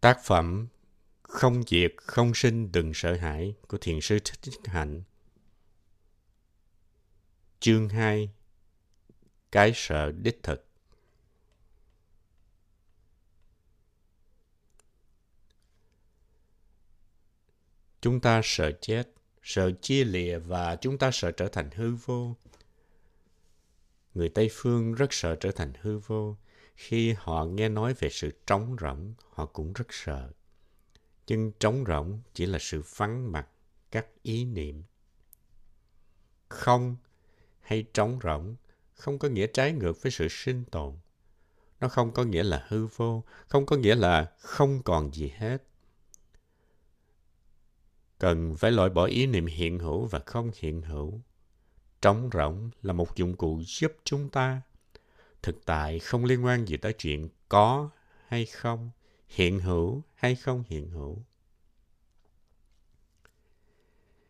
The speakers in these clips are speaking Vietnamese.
Tác phẩm Không diệt, không sinh, đừng sợ hãi của Thiền sư Thích Hạnh. Chương 2 Cái sợ đích thực Chúng ta sợ chết, sợ chia lìa và chúng ta sợ trở thành hư vô. Người Tây Phương rất sợ trở thành hư vô. Khi họ nghe nói về sự trống rỗng, họ cũng rất sợ. Nhưng trống rỗng chỉ là sự vắng mặt các ý niệm. Không hay trống rỗng không có nghĩa trái ngược với sự sinh tồn. Nó không có nghĩa là hư vô, không có nghĩa là không còn gì hết. Cần phải loại bỏ ý niệm hiện hữu và không hiện hữu. Trống rỗng là một dụng cụ giúp chúng ta. Thực tại không liên quan gì tới chuyện có hay không, hiện hữu hay không hiện hữu.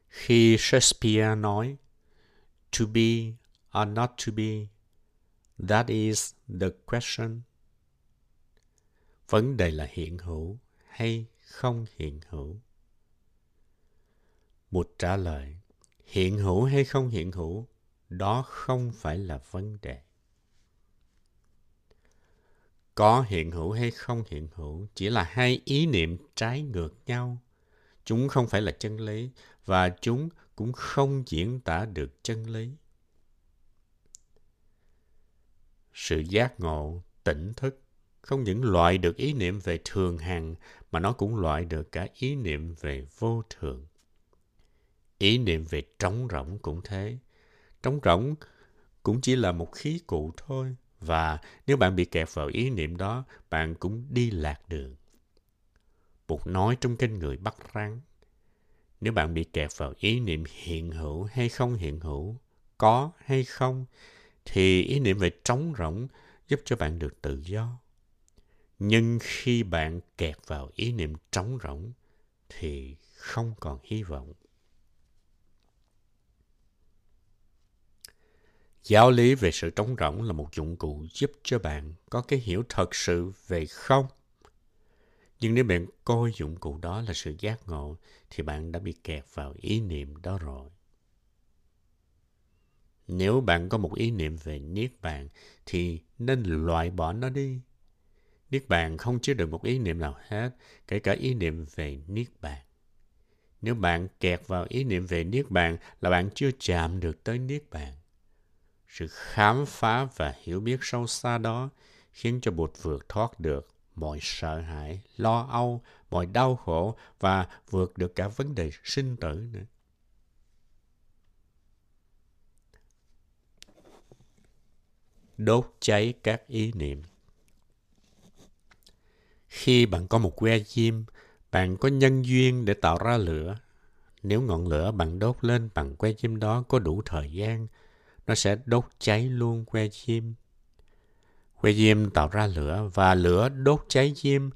Khi Shakespeare nói to be or not to be, that is the question. Vấn đề là hiện hữu hay không hiện hữu. Một trả lời, hiện hữu hay không hiện hữu, đó không phải là vấn đề. Có hiện hữu hay không hiện hữu chỉ là hai ý niệm trái ngược nhau. Chúng không phải là chân lý và chúng cũng không diễn tả được chân lý. Sự giác ngộ, tỉnh thức không những loại được ý niệm về thường hằng mà nó cũng loại được cả ý niệm về vô thường. Ý niệm về trống rỗng cũng thế. Trống rỗng cũng chỉ là một khí cụ thôi. Và nếu bạn bị kẹt vào ý niệm đó, bạn cũng đi lạc đường. Bụt nói trong kinh người bắt rắn. Nếu bạn bị kẹt vào ý niệm hiện hữu hay không hiện hữu, có hay không, thì ý niệm về trống rỗng giúp cho bạn được tự do. Nhưng khi bạn kẹt vào ý niệm trống rỗng, thì không còn hy vọng. Giáo lý về sự trống rỗng là một dụng cụ giúp cho bạn có cái hiểu thật sự về không. Nhưng nếu bạn coi dụng cụ đó là sự giác ngộ, thì bạn đã bị kẹt vào ý niệm đó rồi. Nếu bạn có một ý niệm về Niết Bàn, thì nên loại bỏ nó đi. Niết Bàn không chứa được một ý niệm nào hết, kể cả ý niệm về Niết Bàn. Nếu bạn kẹt vào ý niệm về Niết Bàn là bạn chưa chạm được tới Niết Bàn. Sự khám phá và hiểu biết sâu xa đó khiến cho Bụt vượt thoát được mọi sợ hãi, lo âu, mọi đau khổ và vượt được cả vấn đề sinh tử nữa. Đốt cháy các ý niệm Khi bạn có một que diêm, bạn có nhân duyên để tạo ra lửa. Nếu ngọn lửa bạn đốt lên bằng que diêm đó có đủ thời gian, nó sẽ đốt cháy luôn que diêm. Que diêm tạo ra lửa và lửa đốt cháy diêm.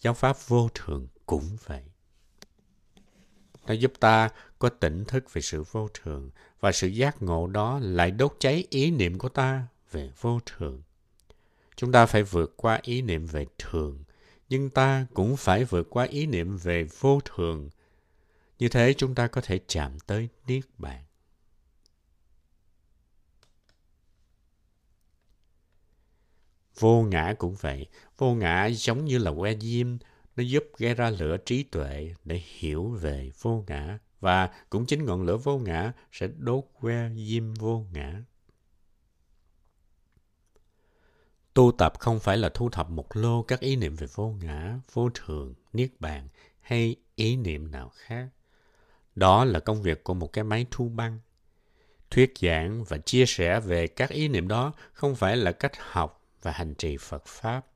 Giáo pháp vô thường cũng vậy. Nó giúp ta có tỉnh thức về sự vô thường và sự giác ngộ đó lại đốt cháy ý niệm của ta về vô thường. Chúng ta phải vượt qua ý niệm về thường, nhưng ta cũng phải vượt qua ý niệm về vô thường. Như thế chúng ta có thể chạm tới Niết Bàn. Vô ngã cũng vậy. Vô ngã giống như là que diêm, nó giúp gây ra lửa trí tuệ để hiểu về vô ngã. Và cũng chính ngọn lửa vô ngã sẽ đốt que diêm vô ngã. Tu tập không phải là thu thập một lô các ý niệm về vô ngã, vô thường, niết bàn hay ý niệm nào khác. Đó là công việc của một cái máy thu băng. Thuyết giảng và chia sẻ về các ý niệm đó không phải là cách học và hành trì Phật Pháp.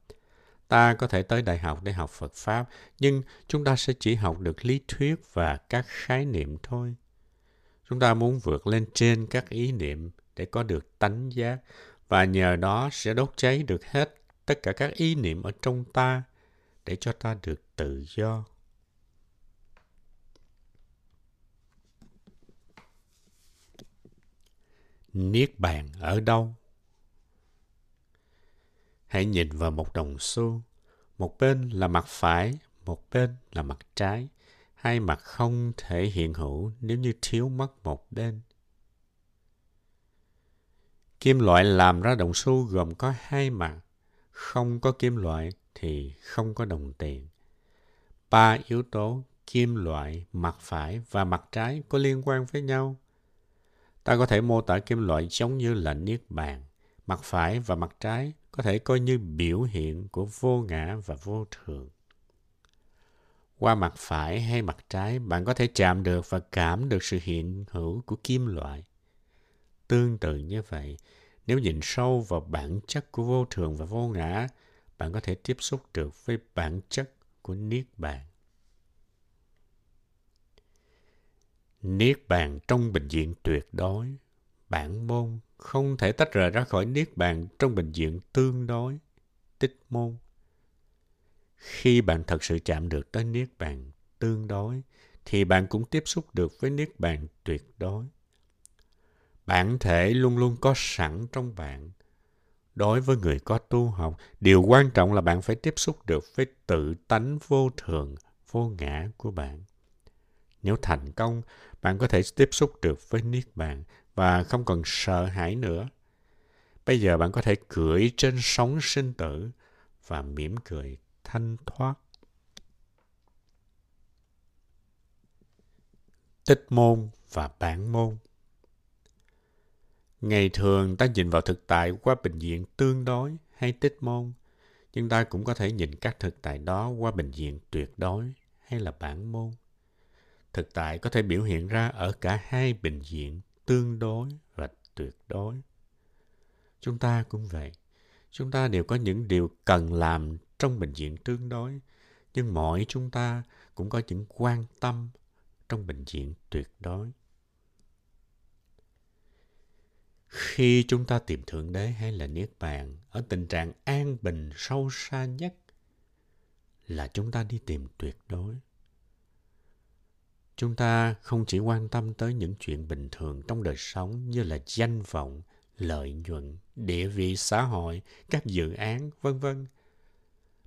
Ta có thể tới đại học để học Phật Pháp, nhưng chúng ta sẽ chỉ học được lý thuyết và các khái niệm thôi. Chúng ta muốn vượt lên trên các ý niệm để có được tánh giác và nhờ đó sẽ đốt cháy được hết tất cả các ý niệm ở trong ta để cho ta được tự do. Niết bàn ở đâu? Hãy nhìn vào một đồng xu. Một bên là mặt phải, một bên là mặt trái. Hai mặt không thể hiện hữu nếu như thiếu mất một bên. Kim loại làm ra đồng xu gồm có hai mặt. Không có kim loại thì không có đồng tiền. Ba yếu tố kim loại, mặt phải và mặt trái có liên quan với nhau. Ta có thể mô tả kim loại giống như là niết bàn. Mặt phải và mặt trái có thể coi như biểu hiện của vô ngã và vô thường. Qua mặt phải hay mặt trái, bạn có thể chạm được và cảm được sự hiện hữu của kim loại. Tương tự như vậy, nếu nhìn sâu vào bản chất của vô thường và vô ngã, bạn có thể tiếp xúc được với bản chất của Niết Bàn. Niết Bàn trong bệnh viện tuyệt đối, bản môn không thể tách rời ra khỏi Niết Bàn trong bình diện tương đối, tích môn. Khi bạn thật sự chạm được tới Niết Bàn tương đối, thì bạn cũng tiếp xúc được với Niết Bàn tuyệt đối. Bản thể luôn luôn có sẵn trong bạn. Đối với người có tu học, điều quan trọng là bạn phải tiếp xúc được với tự tánh vô thường, vô ngã của bạn. Nếu thành công, bạn có thể tiếp xúc được với Niết Bàn và không còn sợ hãi nữa. Bây giờ bạn có thể cưỡi trên sóng sinh tử và mỉm cười thanh thoát. Tích môn và bản môn Ngày thường ta nhìn vào thực tại qua bình diện tương đối hay tích môn, nhưng ta cũng có thể nhìn các thực tại đó qua bình diện tuyệt đối hay là bản môn. Thực tại có thể biểu hiện ra ở cả hai bình diện tương đối và tuyệt đối. Chúng ta cũng vậy. Chúng ta đều có những điều cần làm trong bình diện tương đối, nhưng mỗi chúng ta cũng có những quan tâm trong bình diện tuyệt đối. Khi chúng ta tìm Thượng Đế hay là Niết Bàn ở tình trạng an bình sâu xa nhất là chúng ta đi tìm tuyệt đối. Chúng ta không chỉ quan tâm tới những chuyện bình thường trong đời sống như là danh vọng, lợi nhuận, địa vị xã hội, các dự án, vân vân,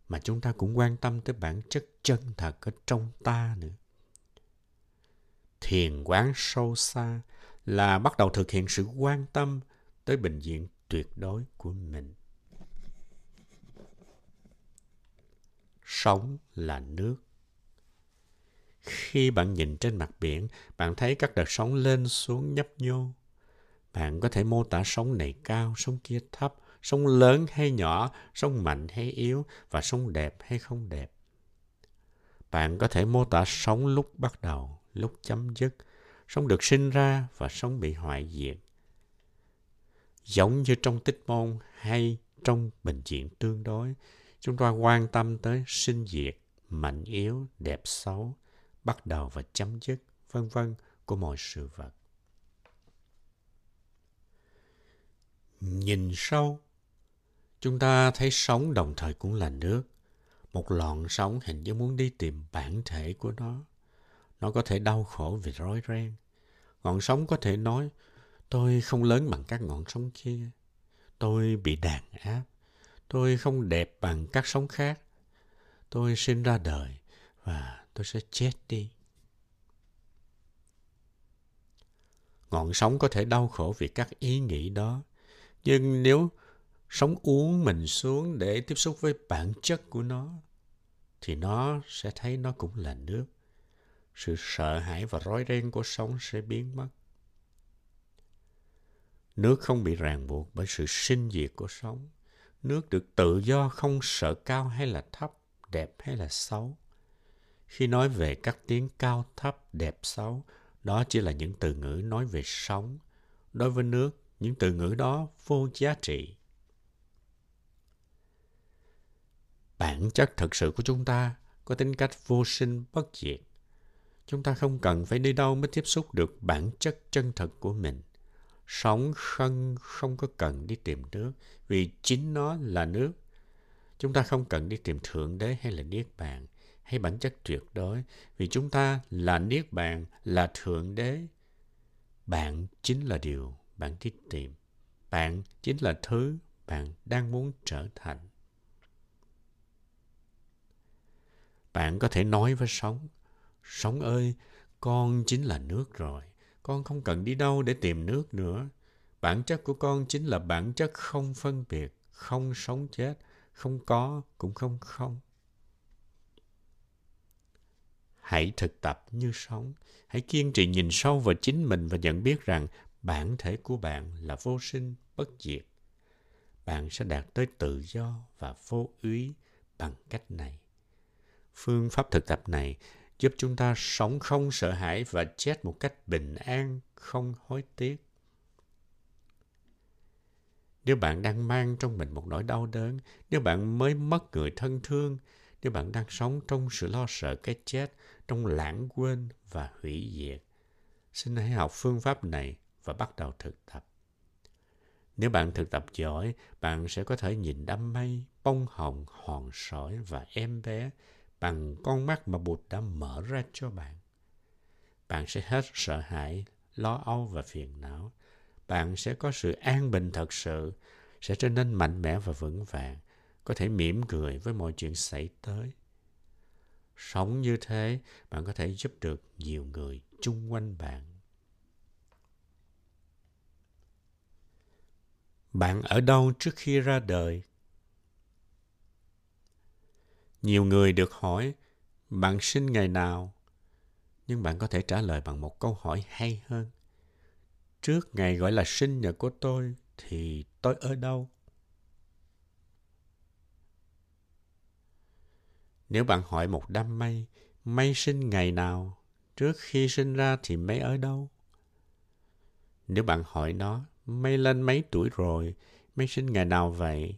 mà chúng ta cũng quan tâm tới bản chất chân thật ở trong ta nữa. Thiền quán sâu xa là bắt đầu thực hiện sự quan tâm tới bệnh diện tuyệt đối của mình. Sống là nước. Khi bạn nhìn trên mặt biển, bạn thấy các đợt sóng lên xuống nhấp nhô. Bạn có thể mô tả sóng này cao, sóng kia thấp, sóng lớn hay nhỏ, sóng mạnh hay yếu và sóng đẹp hay không đẹp. Bạn có thể mô tả sóng lúc bắt đầu, lúc chấm dứt, sóng được sinh ra và sóng bị hoại diệt. Giống như trong tích môn hay trong bệnh viện tương đối, chúng ta quan tâm tới sinh diệt, mạnh yếu, đẹp xấu, bắt đầu và chấm dứt, vân vân của mọi sự vật. Nhìn sâu, chúng ta thấy sóng đồng thời cũng là nước. Một lọn sóng hình như muốn đi tìm bản thể của nó. Nó có thể đau khổ vì rối ren. Ngọn sóng có thể nói, tôi không lớn bằng các ngọn sóng kia. Tôi bị đàn áp. Tôi không đẹp bằng các sóng khác. Tôi sinh ra đời và tôi sẽ chết đi. Ngọn sóng có thể đau khổ vì các ý nghĩ đó. Nhưng nếu sóng uống mình xuống để tiếp xúc với bản chất của nó, thì nó sẽ thấy nó cũng là nước sự sợ hãi và rối ren của sống sẽ biến mất. Nước không bị ràng buộc bởi sự sinh diệt của sống. Nước được tự do không sợ cao hay là thấp, đẹp hay là xấu. Khi nói về các tiếng cao thấp, đẹp xấu, đó chỉ là những từ ngữ nói về sống. Đối với nước, những từ ngữ đó vô giá trị. Bản chất thực sự của chúng ta có tính cách vô sinh bất diệt Chúng ta không cần phải đi đâu mới tiếp xúc được bản chất chân thật của mình. Sống sân không có cần đi tìm nước, vì chính nó là nước. Chúng ta không cần đi tìm Thượng Đế hay là Niết Bàn, hay bản chất tuyệt đối, vì chúng ta là Niết Bàn, là Thượng Đế. Bạn chính là điều bạn đi tìm. Bạn chính là thứ bạn đang muốn trở thành. Bạn có thể nói với sống, sống ơi, con chính là nước rồi. Con không cần đi đâu để tìm nước nữa. Bản chất của con chính là bản chất không phân biệt, không sống chết, không có cũng không không. Hãy thực tập như sống. Hãy kiên trì nhìn sâu vào chính mình và nhận biết rằng bản thể của bạn là vô sinh, bất diệt. Bạn sẽ đạt tới tự do và vô úy bằng cách này. Phương pháp thực tập này giúp chúng ta sống không sợ hãi và chết một cách bình an, không hối tiếc. Nếu bạn đang mang trong mình một nỗi đau đớn, nếu bạn mới mất người thân thương, nếu bạn đang sống trong sự lo sợ cái chết, trong lãng quên và hủy diệt, xin hãy học phương pháp này và bắt đầu thực tập. Nếu bạn thực tập giỏi, bạn sẽ có thể nhìn đám mây, bông hồng, hòn sỏi và em bé bằng con mắt mà Bụt đã mở ra cho bạn. Bạn sẽ hết sợ hãi, lo âu và phiền não. Bạn sẽ có sự an bình thật sự, sẽ trở nên mạnh mẽ và vững vàng, có thể mỉm cười với mọi chuyện xảy tới. Sống như thế, bạn có thể giúp được nhiều người chung quanh bạn. Bạn ở đâu trước khi ra đời nhiều người được hỏi bạn sinh ngày nào nhưng bạn có thể trả lời bằng một câu hỏi hay hơn trước ngày gọi là sinh nhật của tôi thì tôi ở đâu nếu bạn hỏi một đám mây mây sinh ngày nào trước khi sinh ra thì mây ở đâu nếu bạn hỏi nó mây lên mấy tuổi rồi mây sinh ngày nào vậy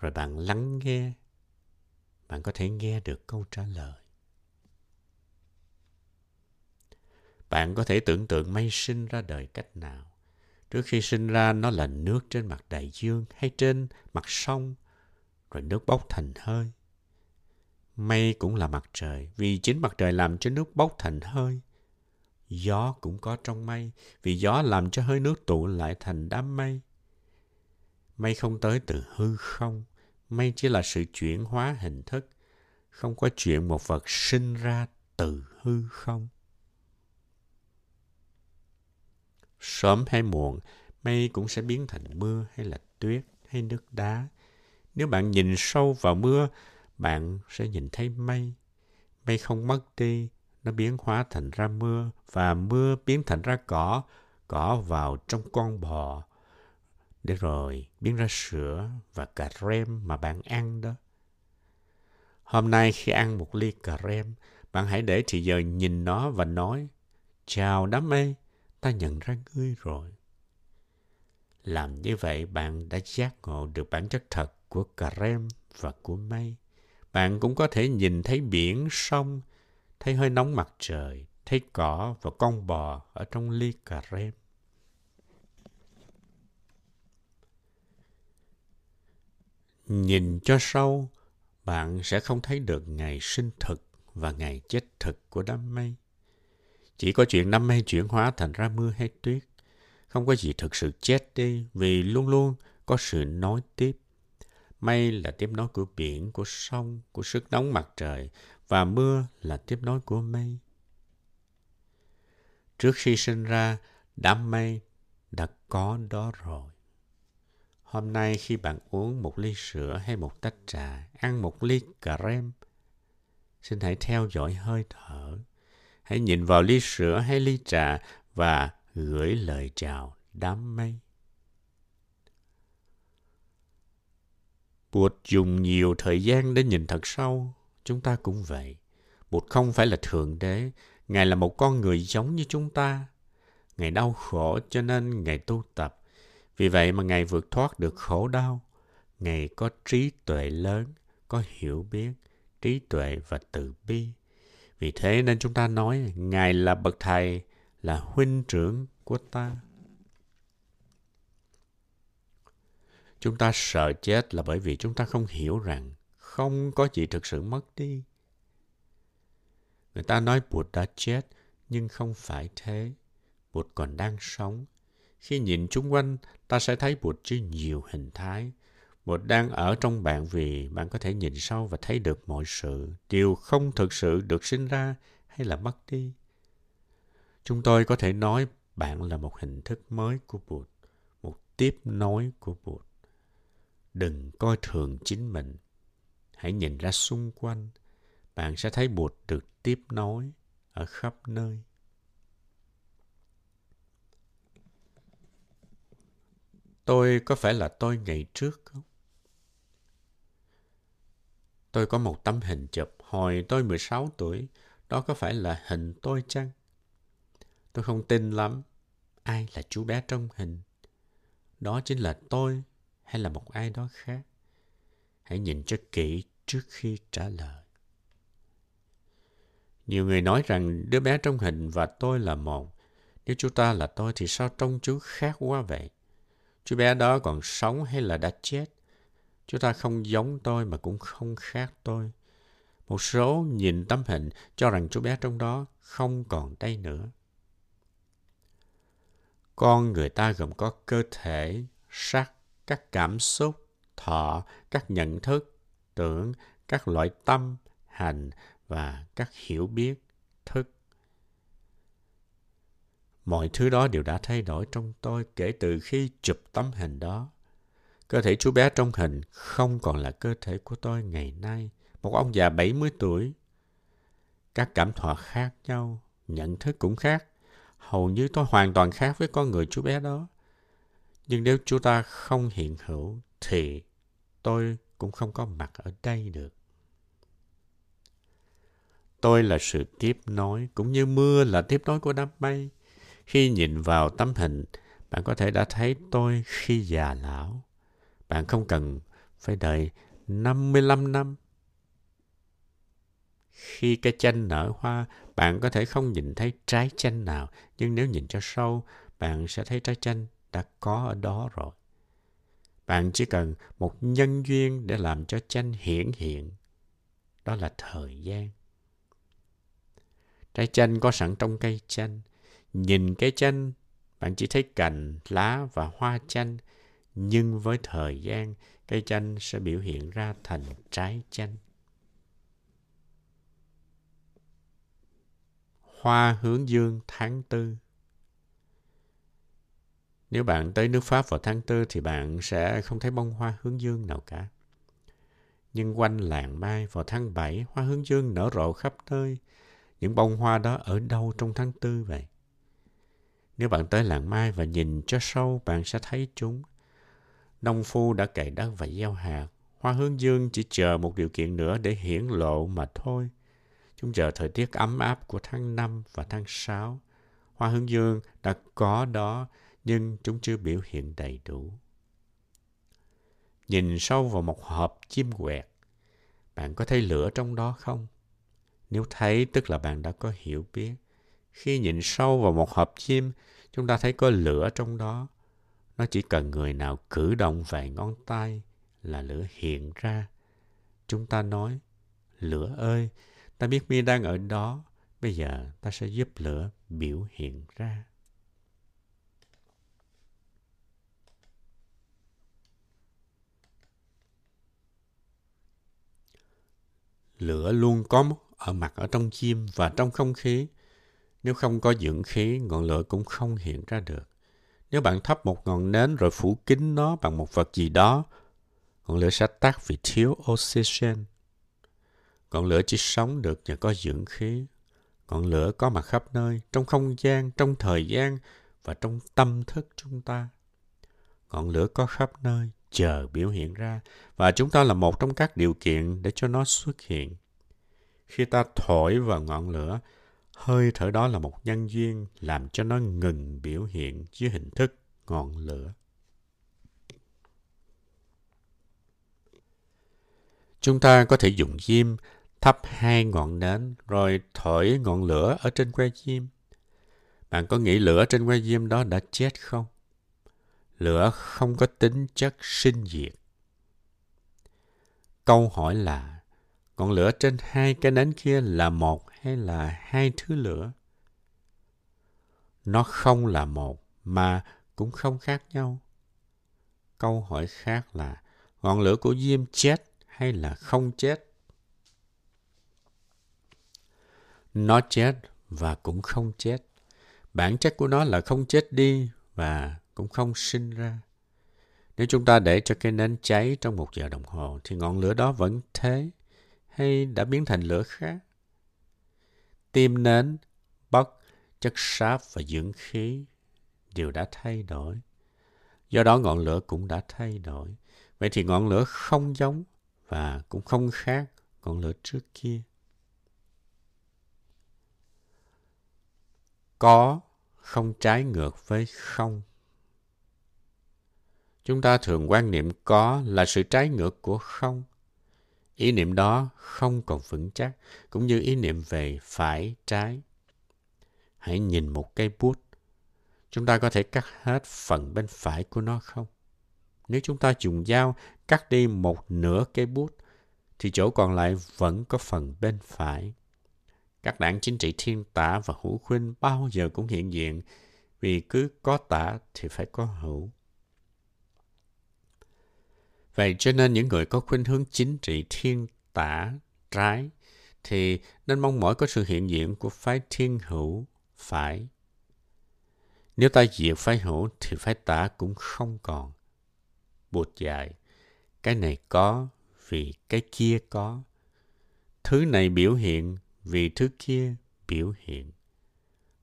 rồi bạn lắng nghe bạn có thể nghe được câu trả lời. Bạn có thể tưởng tượng mây sinh ra đời cách nào. Trước khi sinh ra nó là nước trên mặt đại dương hay trên mặt sông, rồi nước bốc thành hơi. Mây cũng là mặt trời, vì chính mặt trời làm cho nước bốc thành hơi. Gió cũng có trong mây, vì gió làm cho hơi nước tụ lại thành đám mây. Mây không tới từ hư không, Mây chỉ là sự chuyển hóa hình thức, không có chuyện một vật sinh ra từ hư không. Sớm hay muộn, mây cũng sẽ biến thành mưa hay là tuyết hay nước đá. Nếu bạn nhìn sâu vào mưa, bạn sẽ nhìn thấy mây. Mây không mất đi, nó biến hóa thành ra mưa và mưa biến thành ra cỏ, cỏ vào trong con bò, để rồi biến ra sữa và cà rem mà bạn ăn đó. Hôm nay khi ăn một ly cà rem, bạn hãy để thị giờ nhìn nó và nói, Chào đám mây, ta nhận ra ngươi rồi. Làm như vậy bạn đã giác ngộ được bản chất thật của cà rem và của mây. Bạn cũng có thể nhìn thấy biển, sông, thấy hơi nóng mặt trời, thấy cỏ và con bò ở trong ly cà rem. Nhìn cho sâu, bạn sẽ không thấy được ngày sinh thực và ngày chết thực của đám mây. Chỉ có chuyện đám mây chuyển hóa thành ra mưa hay tuyết. Không có gì thực sự chết đi vì luôn luôn có sự nối tiếp. Mây là tiếp nối của biển, của sông, của sức nóng mặt trời và mưa là tiếp nối của mây. Trước khi sinh ra, đám mây đã có đó rồi. Hôm nay khi bạn uống một ly sữa hay một tách trà, ăn một ly cà rem, xin hãy theo dõi hơi thở. Hãy nhìn vào ly sữa hay ly trà và gửi lời chào đám mây. Bụt dùng nhiều thời gian để nhìn thật sâu. Chúng ta cũng vậy. Bụt không phải là thượng đế. Ngài là một con người giống như chúng ta. Ngài đau khổ cho nên Ngài tu tập. Vì vậy mà Ngài vượt thoát được khổ đau. Ngài có trí tuệ lớn, có hiểu biết, trí tuệ và từ bi. Vì thế nên chúng ta nói Ngài là bậc thầy, là huynh trưởng của ta. Chúng ta sợ chết là bởi vì chúng ta không hiểu rằng không có gì thực sự mất đi. Người ta nói Bụt đã chết, nhưng không phải thế. Bụt còn đang sống khi nhìn chung quanh, ta sẽ thấy Bụt dưới nhiều hình thái. Bụt đang ở trong bạn vì bạn có thể nhìn sâu và thấy được mọi sự, điều không thực sự được sinh ra hay là mất đi. Chúng tôi có thể nói bạn là một hình thức mới của Bụt, một tiếp nối của Bụt. Đừng coi thường chính mình. Hãy nhìn ra xung quanh. Bạn sẽ thấy Bụt được tiếp nối ở khắp nơi. Tôi có phải là tôi ngày trước không? Tôi có một tấm hình chụp hồi tôi 16 tuổi. Đó có phải là hình tôi chăng? Tôi không tin lắm. Ai là chú bé trong hình? Đó chính là tôi hay là một ai đó khác? Hãy nhìn cho kỹ trước khi trả lời. Nhiều người nói rằng đứa bé trong hình và tôi là một. Nếu chú ta là tôi thì sao trông chú khác quá vậy? Chú bé đó còn sống hay là đã chết? Chú ta không giống tôi mà cũng không khác tôi. Một số nhìn tấm hình cho rằng chú bé trong đó không còn đây nữa. Con người ta gồm có cơ thể, sắc, các cảm xúc, thọ, các nhận thức, tưởng, các loại tâm, hành và các hiểu biết, thức. Mọi thứ đó đều đã thay đổi trong tôi kể từ khi chụp tấm hình đó. Cơ thể chú bé trong hình không còn là cơ thể của tôi ngày nay. Một ông già 70 tuổi. Các cảm thọ khác nhau, nhận thức cũng khác. Hầu như tôi hoàn toàn khác với con người chú bé đó. Nhưng nếu Chúa ta không hiện hữu thì tôi cũng không có mặt ở đây được. Tôi là sự tiếp nối, cũng như mưa là tiếp nối của đám mây. Khi nhìn vào tấm hình, bạn có thể đã thấy tôi khi già lão. Bạn không cần phải đợi 55 năm. Khi cây chanh nở hoa, bạn có thể không nhìn thấy trái chanh nào, nhưng nếu nhìn cho sâu, bạn sẽ thấy trái chanh đã có ở đó rồi. Bạn chỉ cần một nhân duyên để làm cho chanh hiển hiện. Đó là thời gian. Trái chanh có sẵn trong cây chanh. Nhìn cây chanh, bạn chỉ thấy cành, lá và hoa chanh. Nhưng với thời gian, cây chanh sẽ biểu hiện ra thành trái chanh. Hoa hướng dương tháng tư nếu bạn tới nước Pháp vào tháng tư thì bạn sẽ không thấy bông hoa hướng dương nào cả. Nhưng quanh làng Mai vào tháng 7, hoa hướng dương nở rộ khắp nơi. Những bông hoa đó ở đâu trong tháng tư vậy? Nếu bạn tới làng Mai và nhìn cho sâu, bạn sẽ thấy chúng. Nông phu đã cày đất và gieo hạt. Hoa hướng dương chỉ chờ một điều kiện nữa để hiển lộ mà thôi. Chúng chờ thời tiết ấm áp của tháng 5 và tháng 6. Hoa hướng dương đã có đó, nhưng chúng chưa biểu hiện đầy đủ. Nhìn sâu vào một hộp chim quẹt, bạn có thấy lửa trong đó không? Nếu thấy, tức là bạn đã có hiểu biết. Khi nhìn sâu vào một hộp chim, chúng ta thấy có lửa trong đó. Nó chỉ cần người nào cử động vài ngón tay là lửa hiện ra. Chúng ta nói, lửa ơi, ta biết mi đang ở đó, bây giờ ta sẽ giúp lửa biểu hiện ra. Lửa luôn có ở mặt ở trong chim và trong không khí. Nếu không có dưỡng khí, ngọn lửa cũng không hiện ra được. Nếu bạn thắp một ngọn nến rồi phủ kín nó bằng một vật gì đó, ngọn lửa sẽ tắt vì thiếu oxygen. Ngọn lửa chỉ sống được nhờ có dưỡng khí. Ngọn lửa có mặt khắp nơi, trong không gian, trong thời gian và trong tâm thức chúng ta. Ngọn lửa có khắp nơi, chờ biểu hiện ra và chúng ta là một trong các điều kiện để cho nó xuất hiện. Khi ta thổi vào ngọn lửa, hơi thở đó là một nhân duyên làm cho nó ngừng biểu hiện dưới hình thức ngọn lửa. Chúng ta có thể dùng diêm thắp hai ngọn nến rồi thổi ngọn lửa ở trên que diêm. Bạn có nghĩ lửa trên que diêm đó đã chết không? Lửa không có tính chất sinh diệt. Câu hỏi là, ngọn lửa trên hai cái nến kia là một hay là hai thứ lửa? Nó không là một, mà cũng không khác nhau. Câu hỏi khác là, ngọn lửa của diêm chết hay là không chết. Nó chết và cũng không chết. Bản chất của nó là không chết đi và cũng không sinh ra. Nếu chúng ta để cho cái nến cháy trong một giờ đồng hồ thì ngọn lửa đó vẫn thế hay đã biến thành lửa khác. Tim nến, bất, chất sáp và dưỡng khí đều đã thay đổi. Do đó ngọn lửa cũng đã thay đổi. Vậy thì ngọn lửa không giống và cũng không khác ngọn lửa trước kia. Có không trái ngược với không. Chúng ta thường quan niệm có là sự trái ngược của không. Ý niệm đó không còn vững chắc, cũng như ý niệm về phải trái. Hãy nhìn một cây bút. Chúng ta có thể cắt hết phần bên phải của nó không? Nếu chúng ta dùng dao cắt đi một nửa cây bút, thì chỗ còn lại vẫn có phần bên phải. Các đảng chính trị thiên tả và hữu khuynh bao giờ cũng hiện diện, vì cứ có tả thì phải có hữu. Vậy cho nên những người có khuynh hướng chính trị thiên tả trái thì nên mong mỏi có sự hiện diện của phái thiên hữu phải. Nếu ta diệt phái hữu thì phái tả cũng không còn. Bụt dạy, cái này có vì cái kia có. Thứ này biểu hiện vì thứ kia biểu hiện.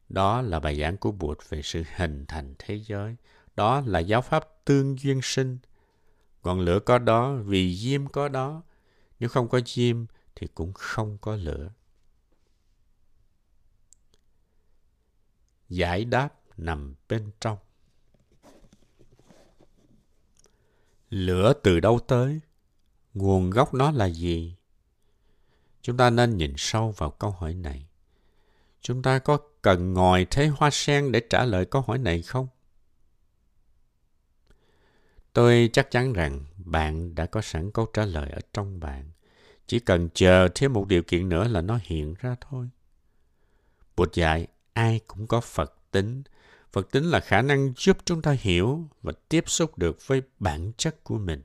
Đó là bài giảng của Bụt về sự hình thành thế giới. Đó là giáo pháp tương duyên sinh – Ngọn lửa có đó, vì diêm có đó. Nếu không có diêm thì cũng không có lửa. Giải đáp nằm bên trong. Lửa từ đâu tới? Nguồn gốc nó là gì? Chúng ta nên nhìn sâu vào câu hỏi này. Chúng ta có cần ngồi thế hoa sen để trả lời câu hỏi này không? Tôi chắc chắn rằng bạn đã có sẵn câu trả lời ở trong bạn. Chỉ cần chờ thêm một điều kiện nữa là nó hiện ra thôi. Bụt dạy ai cũng có Phật tính. Phật tính là khả năng giúp chúng ta hiểu và tiếp xúc được với bản chất của mình.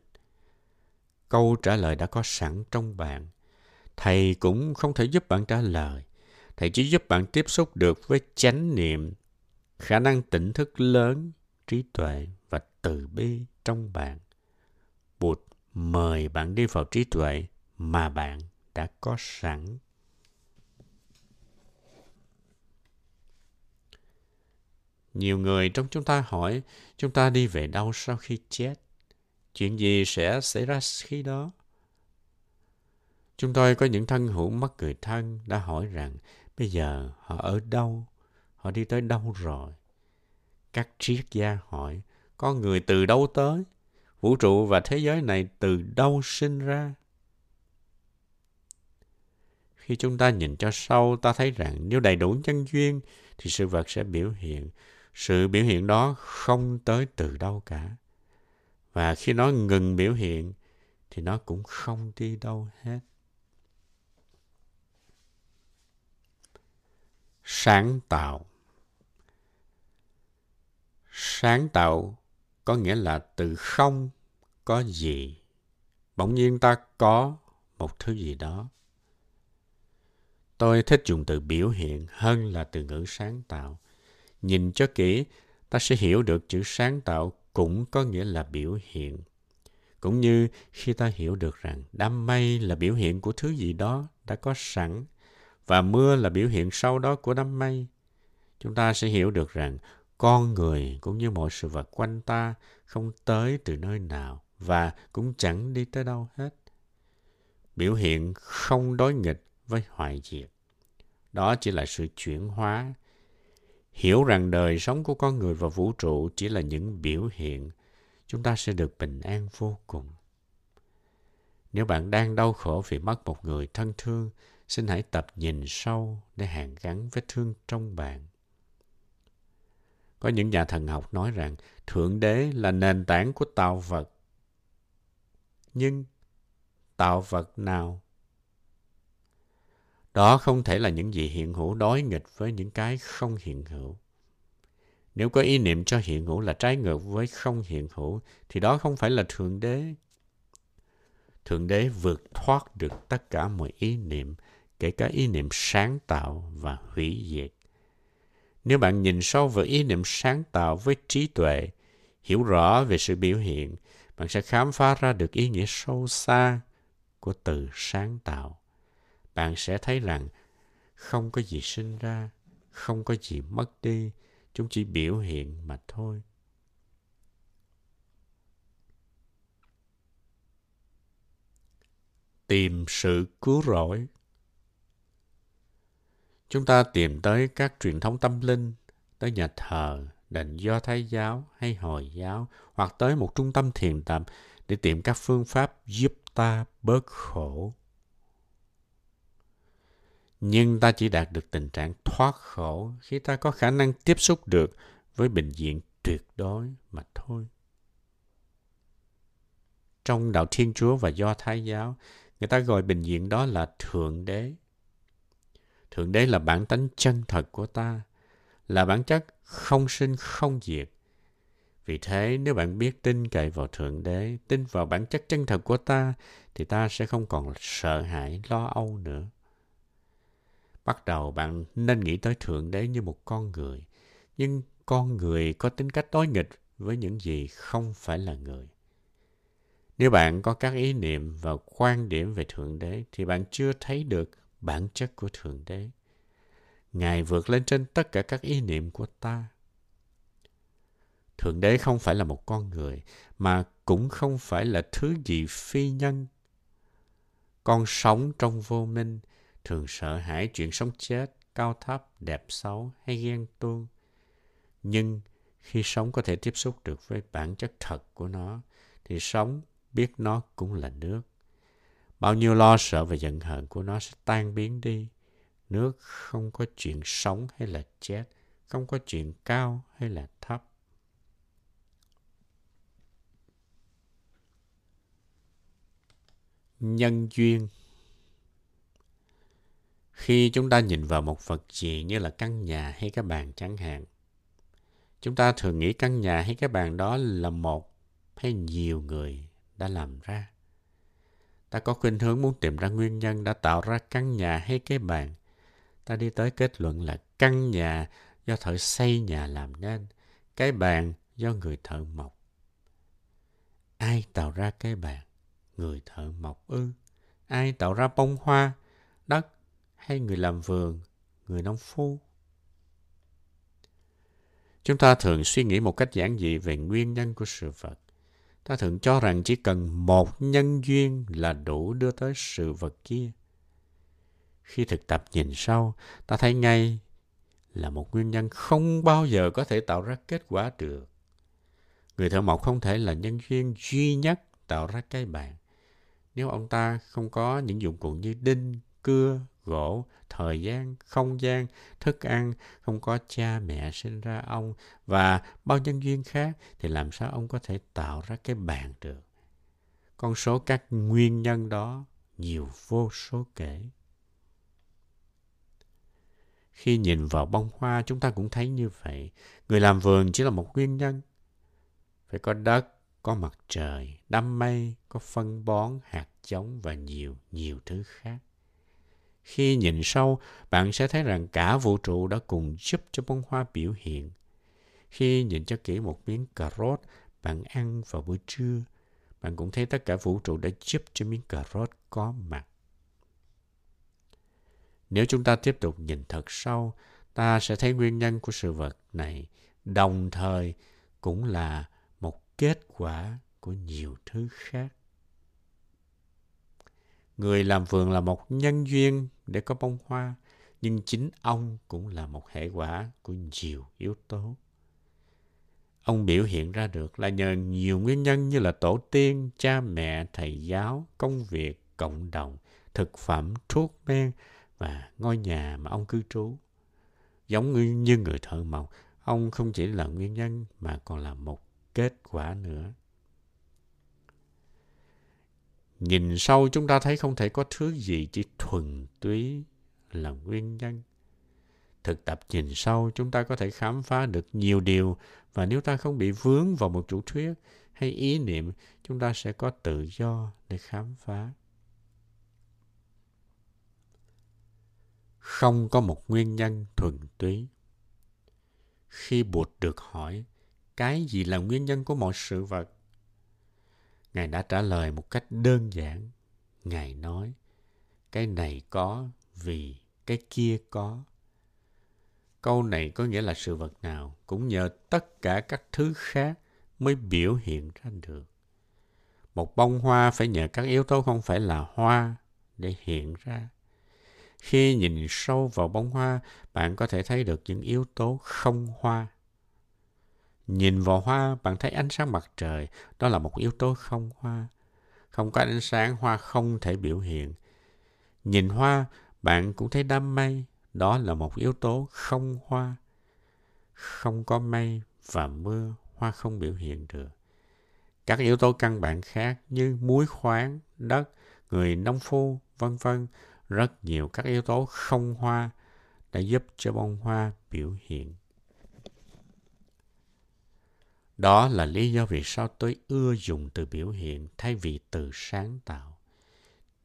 Câu trả lời đã có sẵn trong bạn. Thầy cũng không thể giúp bạn trả lời. Thầy chỉ giúp bạn tiếp xúc được với chánh niệm, khả năng tỉnh thức lớn, trí tuệ và từ bi trong bạn. Bụt mời bạn đi vào trí tuệ mà bạn đã có sẵn. Nhiều người trong chúng ta hỏi, chúng ta đi về đâu sau khi chết? Chuyện gì sẽ xảy ra khi đó? Chúng tôi có những thân hữu mất người thân đã hỏi rằng, bây giờ họ ở đâu? Họ đi tới đâu rồi? Các triết gia hỏi con người từ đâu tới? Vũ trụ và thế giới này từ đâu sinh ra? Khi chúng ta nhìn cho sâu, ta thấy rằng nếu đầy đủ nhân duyên, thì sự vật sẽ biểu hiện. Sự biểu hiện đó không tới từ đâu cả. Và khi nó ngừng biểu hiện, thì nó cũng không đi đâu hết. Sáng tạo Sáng tạo có nghĩa là từ không có gì. Bỗng nhiên ta có một thứ gì đó. Tôi thích dùng từ biểu hiện hơn là từ ngữ sáng tạo. Nhìn cho kỹ, ta sẽ hiểu được chữ sáng tạo cũng có nghĩa là biểu hiện. Cũng như khi ta hiểu được rằng đám mây là biểu hiện của thứ gì đó đã có sẵn và mưa là biểu hiện sau đó của đám mây, chúng ta sẽ hiểu được rằng con người cũng như mọi sự vật quanh ta không tới từ nơi nào và cũng chẳng đi tới đâu hết. Biểu hiện không đối nghịch với hoại diệt. Đó chỉ là sự chuyển hóa. Hiểu rằng đời sống của con người và vũ trụ chỉ là những biểu hiện, chúng ta sẽ được bình an vô cùng. Nếu bạn đang đau khổ vì mất một người thân thương, xin hãy tập nhìn sâu để hàn gắn vết thương trong bạn có những nhà thần học nói rằng Thượng Đế là nền tảng của tạo vật. Nhưng tạo vật nào? Đó không thể là những gì hiện hữu đối nghịch với những cái không hiện hữu. Nếu có ý niệm cho hiện hữu là trái ngược với không hiện hữu, thì đó không phải là Thượng Đế. Thượng Đế vượt thoát được tất cả mọi ý niệm, kể cả ý niệm sáng tạo và hủy diệt. Nếu bạn nhìn sâu vào ý niệm sáng tạo với trí tuệ, hiểu rõ về sự biểu hiện, bạn sẽ khám phá ra được ý nghĩa sâu xa của từ sáng tạo. Bạn sẽ thấy rằng không có gì sinh ra, không có gì mất đi, chúng chỉ biểu hiện mà thôi. Tìm sự cứu rỗi Chúng ta tìm tới các truyền thống tâm linh, tới nhà thờ, đền do thái giáo hay hồi giáo hoặc tới một trung tâm thiền tập để tìm các phương pháp giúp ta bớt khổ. Nhưng ta chỉ đạt được tình trạng thoát khổ khi ta có khả năng tiếp xúc được với bệnh viện tuyệt đối mà thôi. Trong đạo Thiên Chúa và Do Thái giáo, người ta gọi bệnh viện đó là Thượng Đế. Thượng Đế là bản tánh chân thật của ta, là bản chất không sinh không diệt. Vì thế, nếu bạn biết tin cậy vào Thượng Đế, tin vào bản chất chân thật của ta, thì ta sẽ không còn sợ hãi, lo âu nữa. Bắt đầu bạn nên nghĩ tới Thượng Đế như một con người. Nhưng con người có tính cách đối nghịch với những gì không phải là người. Nếu bạn có các ý niệm và quan điểm về Thượng Đế, thì bạn chưa thấy được bản chất của Thượng Đế. Ngài vượt lên trên tất cả các ý niệm của ta. Thượng Đế không phải là một con người, mà cũng không phải là thứ gì phi nhân. Con sống trong vô minh, thường sợ hãi chuyện sống chết, cao thấp, đẹp xấu hay ghen tuông. Nhưng khi sống có thể tiếp xúc được với bản chất thật của nó, thì sống biết nó cũng là nước. Bao nhiêu lo sợ và giận hờn của nó sẽ tan biến đi. Nước không có chuyện sống hay là chết, không có chuyện cao hay là thấp. Nhân duyên Khi chúng ta nhìn vào một vật gì như là căn nhà hay cái bàn chẳng hạn, chúng ta thường nghĩ căn nhà hay cái bàn đó là một hay nhiều người đã làm ra ta có khuynh hướng muốn tìm ra nguyên nhân đã tạo ra căn nhà hay cái bàn. Ta đi tới kết luận là căn nhà do thợ xây nhà làm nên, cái bàn do người thợ mộc. Ai tạo ra cái bàn? Người thợ mộc ư? Ai tạo ra bông hoa, đất hay người làm vườn, người nông phu? Chúng ta thường suy nghĩ một cách giản dị về nguyên nhân của sự vật ta thường cho rằng chỉ cần một nhân duyên là đủ đưa tới sự vật kia. Khi thực tập nhìn sâu, ta thấy ngay là một nguyên nhân không bao giờ có thể tạo ra kết quả được. Người thợ mộc không thể là nhân duyên duy nhất tạo ra cái bàn. Nếu ông ta không có những dụng cụ như đinh, cưa, gỗ, thời gian, không gian, thức ăn, không có cha mẹ sinh ra ông và bao nhân duyên khác thì làm sao ông có thể tạo ra cái bàn được. Con số các nguyên nhân đó nhiều vô số kể. Khi nhìn vào bông hoa chúng ta cũng thấy như vậy. Người làm vườn chỉ là một nguyên nhân. Phải có đất, có mặt trời, đám mây, có phân bón, hạt giống và nhiều, nhiều thứ khác. Khi nhìn sâu, bạn sẽ thấy rằng cả vũ trụ đã cùng giúp cho bông hoa biểu hiện. Khi nhìn cho kỹ một miếng cà rốt bạn ăn vào buổi trưa, bạn cũng thấy tất cả vũ trụ đã giúp cho miếng cà rốt có mặt. Nếu chúng ta tiếp tục nhìn thật sâu, ta sẽ thấy nguyên nhân của sự vật này đồng thời cũng là một kết quả của nhiều thứ khác. Người làm vườn là một nhân duyên để có bông hoa, nhưng chính ông cũng là một hệ quả của nhiều yếu tố. Ông biểu hiện ra được là nhờ nhiều nguyên nhân như là tổ tiên, cha mẹ, thầy giáo, công việc, cộng đồng, thực phẩm, thuốc men và ngôi nhà mà ông cư trú. Giống như người thợ mộc, ông không chỉ là nguyên nhân mà còn là một kết quả nữa. Nhìn sâu chúng ta thấy không thể có thứ gì chỉ thuần túy là nguyên nhân. Thực tập nhìn sâu chúng ta có thể khám phá được nhiều điều và nếu ta không bị vướng vào một chủ thuyết hay ý niệm, chúng ta sẽ có tự do để khám phá. Không có một nguyên nhân thuần túy. Khi Bụt được hỏi, cái gì là nguyên nhân của mọi sự vật? Ngài đã trả lời một cách đơn giản. Ngài nói, cái này có vì cái kia có. Câu này có nghĩa là sự vật nào cũng nhờ tất cả các thứ khác mới biểu hiện ra được. Một bông hoa phải nhờ các yếu tố không phải là hoa để hiện ra. Khi nhìn sâu vào bông hoa, bạn có thể thấy được những yếu tố không hoa. Nhìn vào hoa, bạn thấy ánh sáng mặt trời, đó là một yếu tố không hoa. Không có ánh sáng, hoa không thể biểu hiện. Nhìn hoa, bạn cũng thấy đám mây, đó là một yếu tố không hoa. Không có mây và mưa, hoa không biểu hiện được. Các yếu tố căn bản khác như muối khoáng, đất, người nông phu, vân vân, rất nhiều các yếu tố không hoa đã giúp cho bông hoa biểu hiện. Đó là lý do vì sao tôi ưa dùng từ biểu hiện thay vì từ sáng tạo.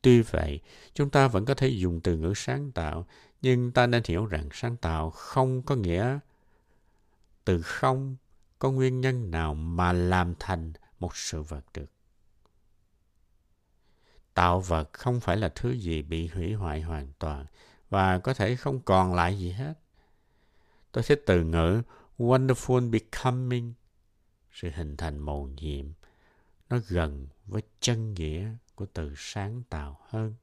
Tuy vậy, chúng ta vẫn có thể dùng từ ngữ sáng tạo, nhưng ta nên hiểu rằng sáng tạo không có nghĩa từ không có nguyên nhân nào mà làm thành một sự vật được. Tạo vật không phải là thứ gì bị hủy hoại hoàn toàn và có thể không còn lại gì hết. Tôi thích từ ngữ wonderful becoming, sự hình thành màu nhiệm. Nó gần với chân nghĩa của từ sáng tạo hơn.